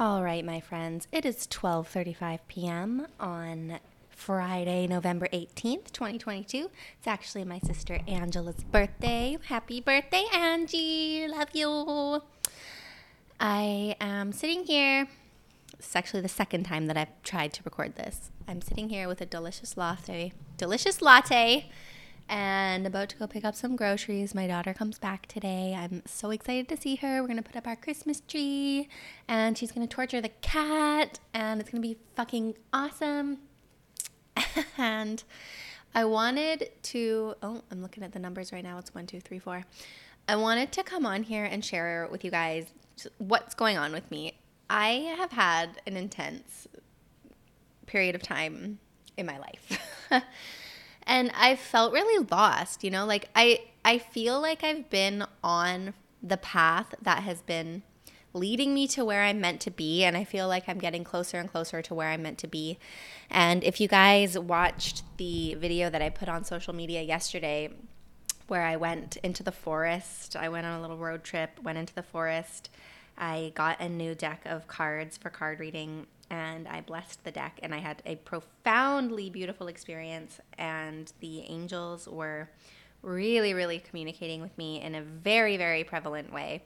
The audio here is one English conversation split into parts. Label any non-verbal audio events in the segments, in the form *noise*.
All right, my friends, it is 12:35 p.m. on Friday, November 18th, 2022. It's actually my sister Angela's birthday. Happy birthday, Angie. Love you. I am sitting here. It's actually the second time that I've tried to record this. I'm sitting here with a delicious latte, delicious latte, and about to go pick up some groceries. My daughter comes back today. I'm so excited to see her. We're going to put up our Christmas tree, and she's going to torture the cat, and it's going to be fucking awesome. *laughs* and I wanted to, oh, I'm looking at the numbers right now. It's one, two, three, four. I wanted to come on here and share with you guys what's going on with me. I have had an intense period of time in my life. *laughs* and I felt really lost, you know, like I I feel like I've been on the path that has been leading me to where I'm meant to be and I feel like I'm getting closer and closer to where I'm meant to be. And if you guys watched the video that I put on social media yesterday where I went into the forest, I went on a little road trip, went into the forest. I got a new deck of cards for card reading and I blessed the deck and I had a profoundly beautiful experience and the angels were really really communicating with me in a very very prevalent way.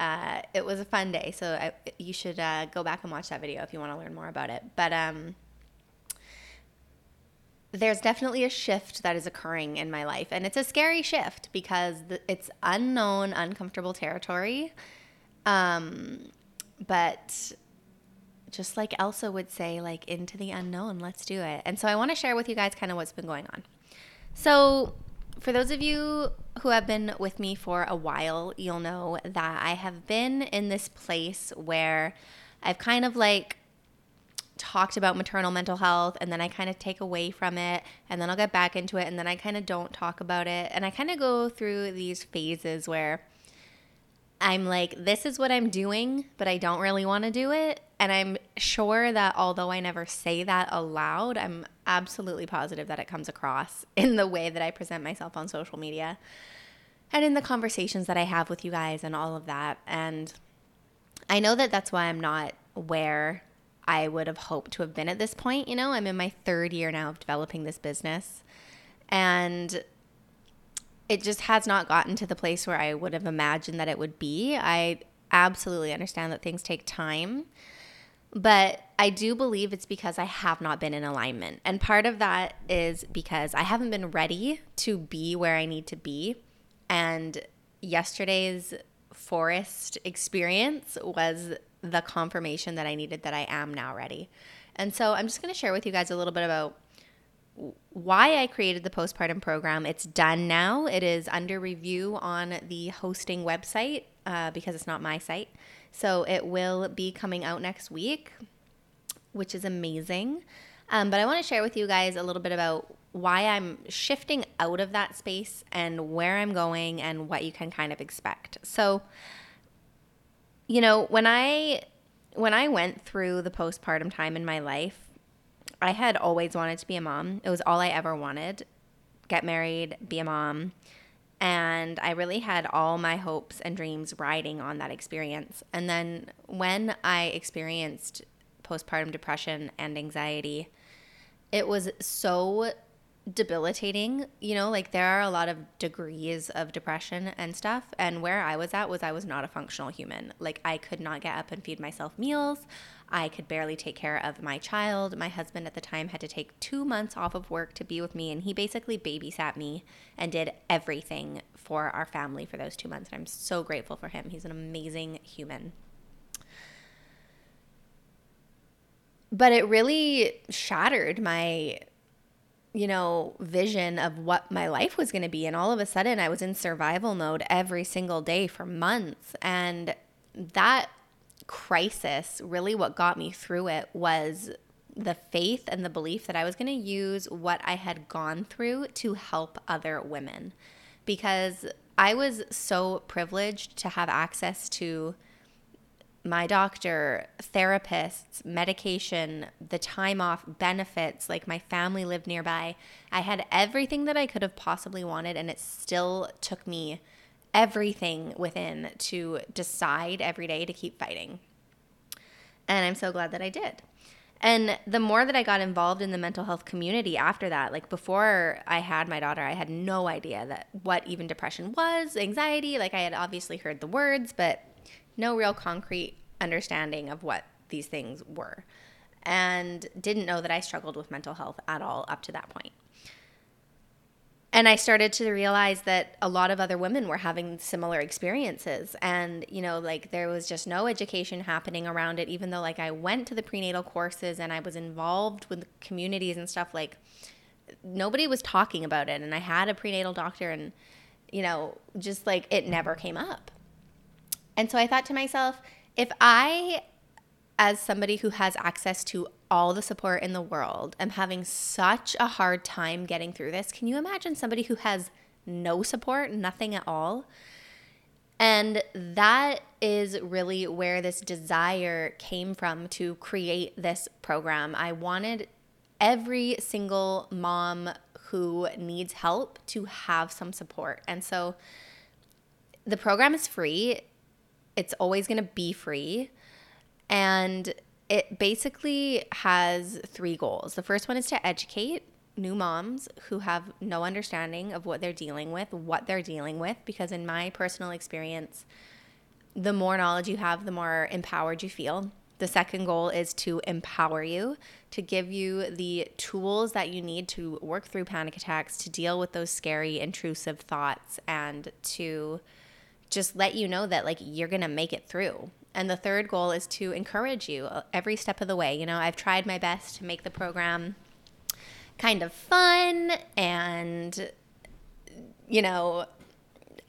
Uh, it was a fun day, so I, you should uh, go back and watch that video if you want to learn more about it. But um, there's definitely a shift that is occurring in my life, and it's a scary shift because it's unknown, uncomfortable territory. Um, but just like Elsa would say, like into the unknown, let's do it. And so I want to share with you guys kind of what's been going on. So, for those of you who have been with me for a while, you'll know that I have been in this place where I've kind of like talked about maternal mental health and then I kind of take away from it and then I'll get back into it and then I kind of don't talk about it. And I kind of go through these phases where I'm like, this is what I'm doing, but I don't really want to do it. And I'm sure that although I never say that aloud, I'm absolutely positive that it comes across *laughs* in the way that I present myself on social media and in the conversations that I have with you guys and all of that. And I know that that's why I'm not where I would have hoped to have been at this point. You know, I'm in my third year now of developing this business. And it just has not gotten to the place where I would have imagined that it would be. I absolutely understand that things take time, but I do believe it's because I have not been in alignment. And part of that is because I haven't been ready to be where I need to be. And yesterday's forest experience was the confirmation that I needed that I am now ready. And so I'm just going to share with you guys a little bit about why I created the postpartum program. It's done now. It is under review on the hosting website uh, because it's not my site. So it will be coming out next week, which is amazing. Um, but I want to share with you guys a little bit about why I'm shifting out of that space and where I'm going and what you can kind of expect. So, you know, when I when I went through the postpartum time in my life, I had always wanted to be a mom. It was all I ever wanted get married, be a mom. And I really had all my hopes and dreams riding on that experience. And then when I experienced postpartum depression and anxiety, it was so debilitating. You know, like there are a lot of degrees of depression and stuff. And where I was at was I was not a functional human. Like I could not get up and feed myself meals. I could barely take care of my child. My husband at the time had to take two months off of work to be with me, and he basically babysat me and did everything for our family for those two months. And I'm so grateful for him. He's an amazing human. But it really shattered my you know, vision of what my life was going to be. And all of a sudden, I was in survival mode every single day for months. And that crisis, really what got me through it was the faith and the belief that I was going to use what I had gone through to help other women. Because I was so privileged to have access to my doctor, therapists, medication, the time off, benefits, like my family lived nearby. I had everything that I could have possibly wanted, and it still took me everything within to decide every day to keep fighting. And I'm so glad that I did. And the more that I got involved in the mental health community after that, like before I had my daughter, I had no idea that what even depression was, anxiety. Like I had obviously heard the words, but no real concrete understanding of what these things were. And didn't know that I struggled with mental health at all up to that point and I started to realize that a lot of other women were having similar experiences. And, you know, like there was just no education happening around it, even though like I went to the prenatal courses and I was involved with communities and stuff, like nobody was talking about it. And I had a prenatal doctor and, you know, just like it never came up. And so I thought to myself, if I, as somebody who has access to all the support in the world. I'm having such a hard time getting through this. Can you imagine somebody who has no support, nothing at all? And that is really where this desire came from to create this program. I wanted every single mom who needs help to have some support. And so the program is free, it's always going to be free. And it basically has three goals. The first one is to educate new moms who have no understanding of what they're dealing with, what they're dealing with, because in my personal experience, the more knowledge you have, the more empowered you feel. The second goal is to empower you, to give you the tools that you need to work through panic attacks, to deal with those scary, intrusive thoughts, and to just let you know that like you're going to make it through. And the third goal is to encourage you uh, every step of the way. You know, I've tried my best to make the program kind of fun and, you know,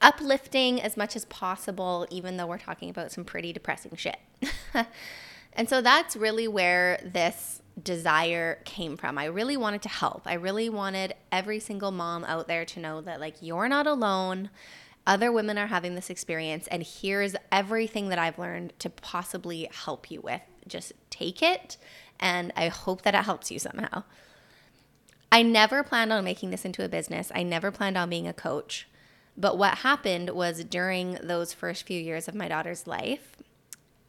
uplifting as much as possible, even though we're talking about some pretty depressing shit. *laughs* and so that's really where this desire came from. I really wanted to help. I really wanted every single mom out there to know that, like, you're not alone other women are having this experience, and here's everything that I've learned to possibly help you with. Just take it, and I hope that it helps you somehow. I never planned on making this into a business, I never planned on being a coach. But what happened was during those first few years of my daughter's life,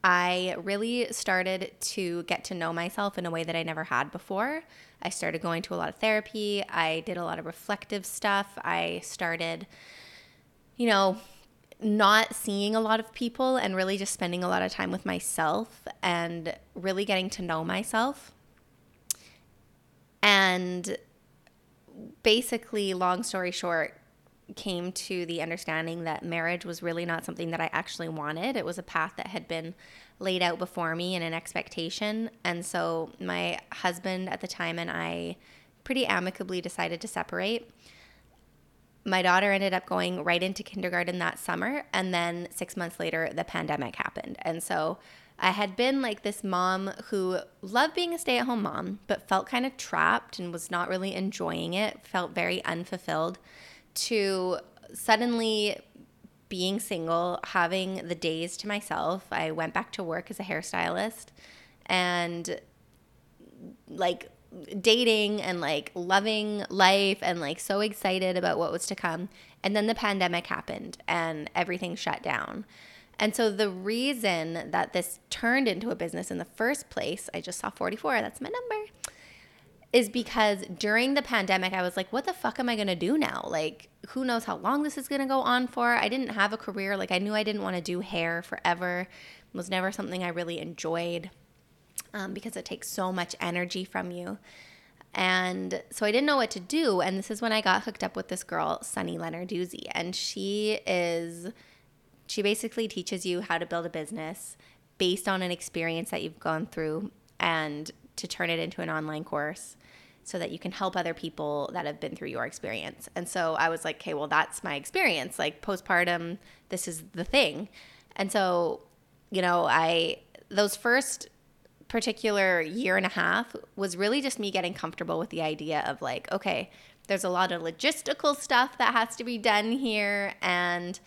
I really started to get to know myself in a way that I never had before. I started going to a lot of therapy. I did a lot of reflective stuff. I started you know, not seeing a lot of people and really just spending a lot of time with myself and really getting to know myself. And basically, long story short, came to the understanding that marriage was really not something that I actually wanted. It was a path that had been laid out before me and an expectation. And so my husband at the time and I pretty amicably decided to separate my daughter ended up going right into kindergarten that summer. And then six months later, the pandemic happened. And so I had been like this mom who loved being a stay at home mom, but felt kind of trapped and was not really enjoying it, felt very unfulfilled, to suddenly being single, having the days to myself. I went back to work as a hairstylist and like dating and like loving life and like so excited about what was to come. And then the pandemic happened and everything shut down. And so the reason that this turned into a business in the first place, I just saw 44, that's my number, is because during the pandemic, I was like, what the fuck am I gonna do now? Like, who knows how long this is gonna go on for? I didn't have a career. Like, I knew I didn't wanna do hair forever, it was never something I really enjoyed um, because it takes so much energy from you. And so I didn't know what to do. And this is when I got hooked up with this girl, Sunny Lenarduzzi. And she is, she basically teaches you how to build a business based on an experience that you've gone through and to turn it into an online course so that you can help other people that have been through your experience. And so I was like, okay, well, that's my experience. Like postpartum, this is the thing. And so, you know, I, those first particular year and a half was really just me getting comfortable with the idea of like, okay, there's a lot of logistical stuff that has to be done here and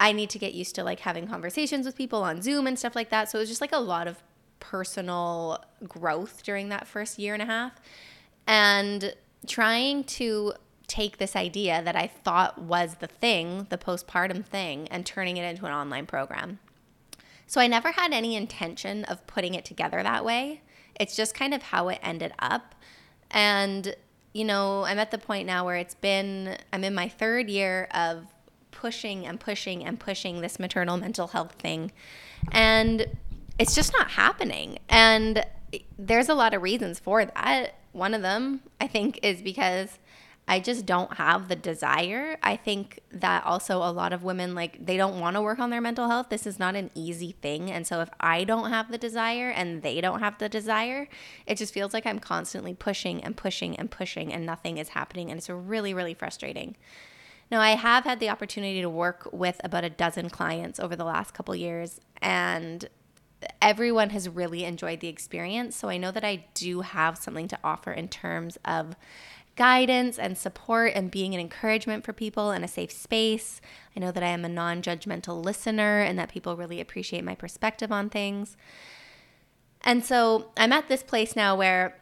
I need to get used to like having conversations with people on Zoom and stuff like that. So it was just like a lot of personal growth during that first year and a half and trying to take this idea that I thought was the thing, the postpartum thing, and turning it into an online program. So I never had any intention of putting it together that way. It's just kind of how it ended up. And, you know, I'm at the point now where it's been, I'm in my third year of pushing and pushing and pushing this maternal mental health thing. And it's just not happening. And there's a lot of reasons for that. One of them, I think, is because I just don't have the desire. I think that also a lot of women like they don't want to work on their mental health. This is not an easy thing. And so if I don't have the desire and they don't have the desire, it just feels like I'm constantly pushing and pushing and pushing and nothing is happening and it's really really frustrating. Now, I have had the opportunity to work with about a dozen clients over the last couple years and everyone has really enjoyed the experience. So I know that I do have something to offer in terms of guidance and support and being an encouragement for people in a safe space. I know that I am a non judgmental listener and that people really appreciate my perspective on things. And so I'm at this place now where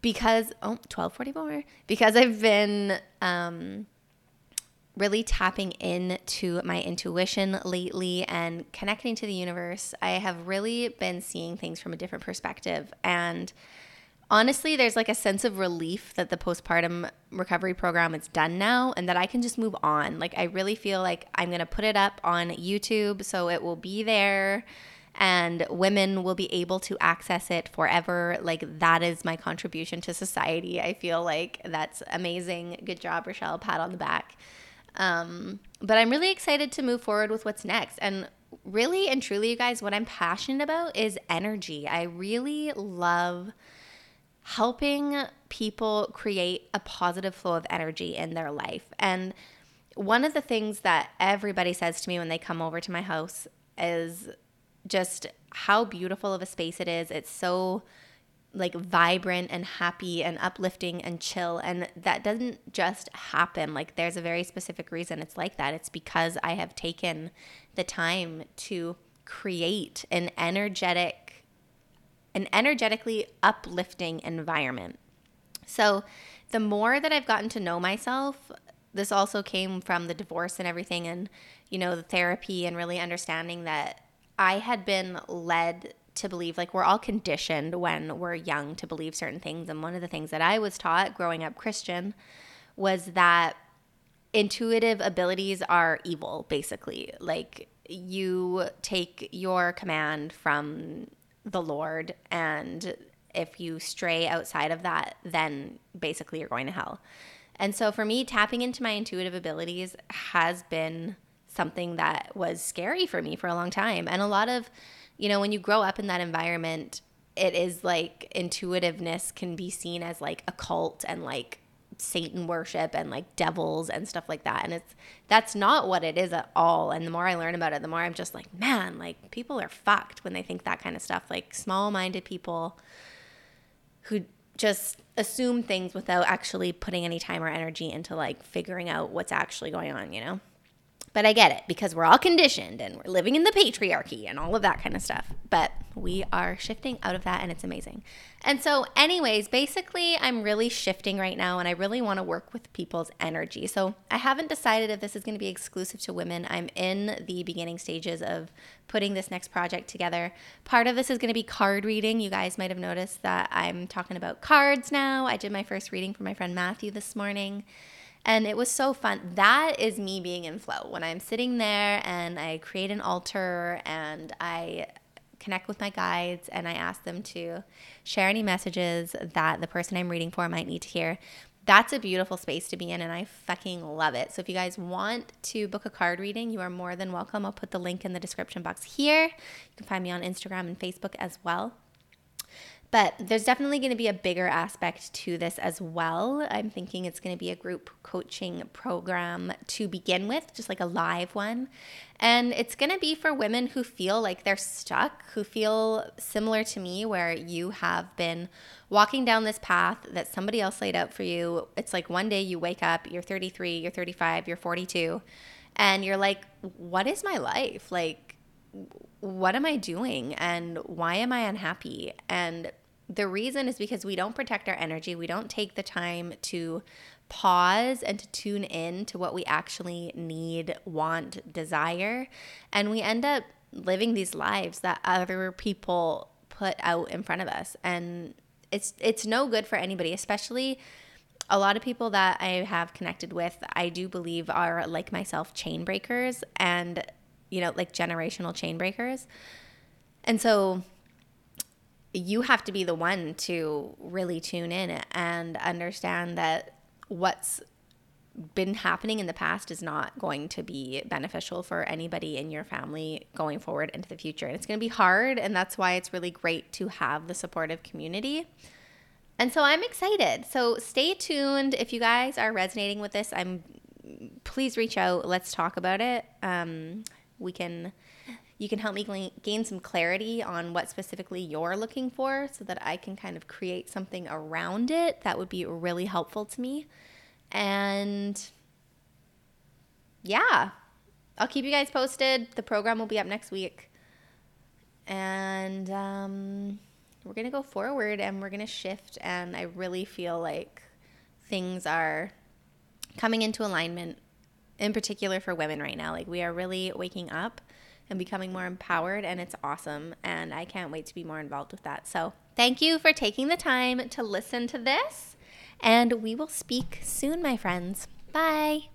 because oh 1244 because I've been um really tapping into my intuition lately and connecting to the universe, I have really been seeing things from a different perspective. And honestly, there's like a sense of relief that the postpartum recovery program is done now and that I can just move on. Like, I really feel like I'm going to put it up on YouTube so it will be there and women will be able to access it forever. Like, that is my contribution to society. I feel like that's amazing. Good job, Rachelle. Pat on the back. Um, but I'm really excited to move forward with what's next. And really and truly, you guys, what I'm passionate about is energy. I really love helping people create a positive flow of energy in their life. And one of the things that everybody says to me when they come over to my house is just how beautiful of a space it is. It's so like vibrant and happy and uplifting and chill and that doesn't just happen like there's a very specific reason it's like that it's because i have taken the time to create an energetic an energetically uplifting environment. So the more that i've gotten to know myself this also came from the divorce and everything and you know the therapy and really understanding that i had been led to believe like we're all conditioned when we're young to believe certain things. And one of the things that I was taught growing up Christian was that intuitive abilities are evil basically. Like you take your command from the Lord and if you stray outside of that then basically you're going to hell. And so for me tapping into my intuitive abilities has been something that was scary for me for a long time and a lot of you know, when you grow up in that environment, it is like intuitiveness can be seen as like a cult and like Satan worship and like devils and stuff like that. And it's that's not what it is at all. And the more I learn about it, the more I'm just like, man, like people are fucked when they think that kind of stuff. Like small minded people who just assume things without actually putting any time or energy into like figuring out what's actually going on, you know? But I get it because we're all conditioned and we're living in the patriarchy and all of that kind of stuff. But we are shifting out of that and it's amazing. And so, anyways, basically, I'm really shifting right now and I really want to work with people's energy. So, I haven't decided if this is going to be exclusive to women. I'm in the beginning stages of putting this next project together. Part of this is going to be card reading. You guys might have noticed that I'm talking about cards now. I did my first reading for my friend Matthew this morning. And it was so fun. That is me being in flow. When I'm sitting there and I create an altar and I connect with my guides and I ask them to share any messages that the person I'm reading for might need to hear. That's a beautiful space to be in, and I fucking love it. So, if you guys want to book a card reading, you are more than welcome. I'll put the link in the description box here. You can find me on Instagram and Facebook as well. But there's definitely going to be a bigger aspect to this as well. I'm thinking it's going to be a group coaching program to begin with, just like a live one. And it's going to be for women who feel like they're stuck, who feel similar to me, where you have been walking down this path that somebody else laid out for you. It's like one day you wake up, you're 33, you're 35, you're 42, and you're like, what is my life? Like, what am I doing and why am I unhappy? And the reason is because we don't protect our energy. We don't take the time to pause and to tune in to what we actually need, want, desire. And we end up living these lives that other people put out in front of us and it's it's no good for anybody especially a lot of people that I have connected with, I do believe are like myself chain breakers and, you know, like generational chain breakers. And so you have to be the one to really tune in and understand that what's been happening in the past is not going to be beneficial for anybody in your family going forward into the future. And it's going to be hard. And that's why it's really great to have the supportive community. And so I'm excited. So stay tuned. If you guys are resonating with this, I'm please reach out. Let's talk about it. Um, we can you can help me gain some clarity on what specifically you're looking for so that I can kind of create something around it that would be really helpful to me. And yeah, I'll keep you guys posted. The program will be up next week. And um, we're going to go forward and we're going to shift. And I really feel like things are coming into alignment, in particular for women right now. Like we are really waking up and becoming more empowered, and it's awesome. And I can't wait to be more involved with that. So thank you for taking the time to listen to this. And we will speak soon, my friends. Bye.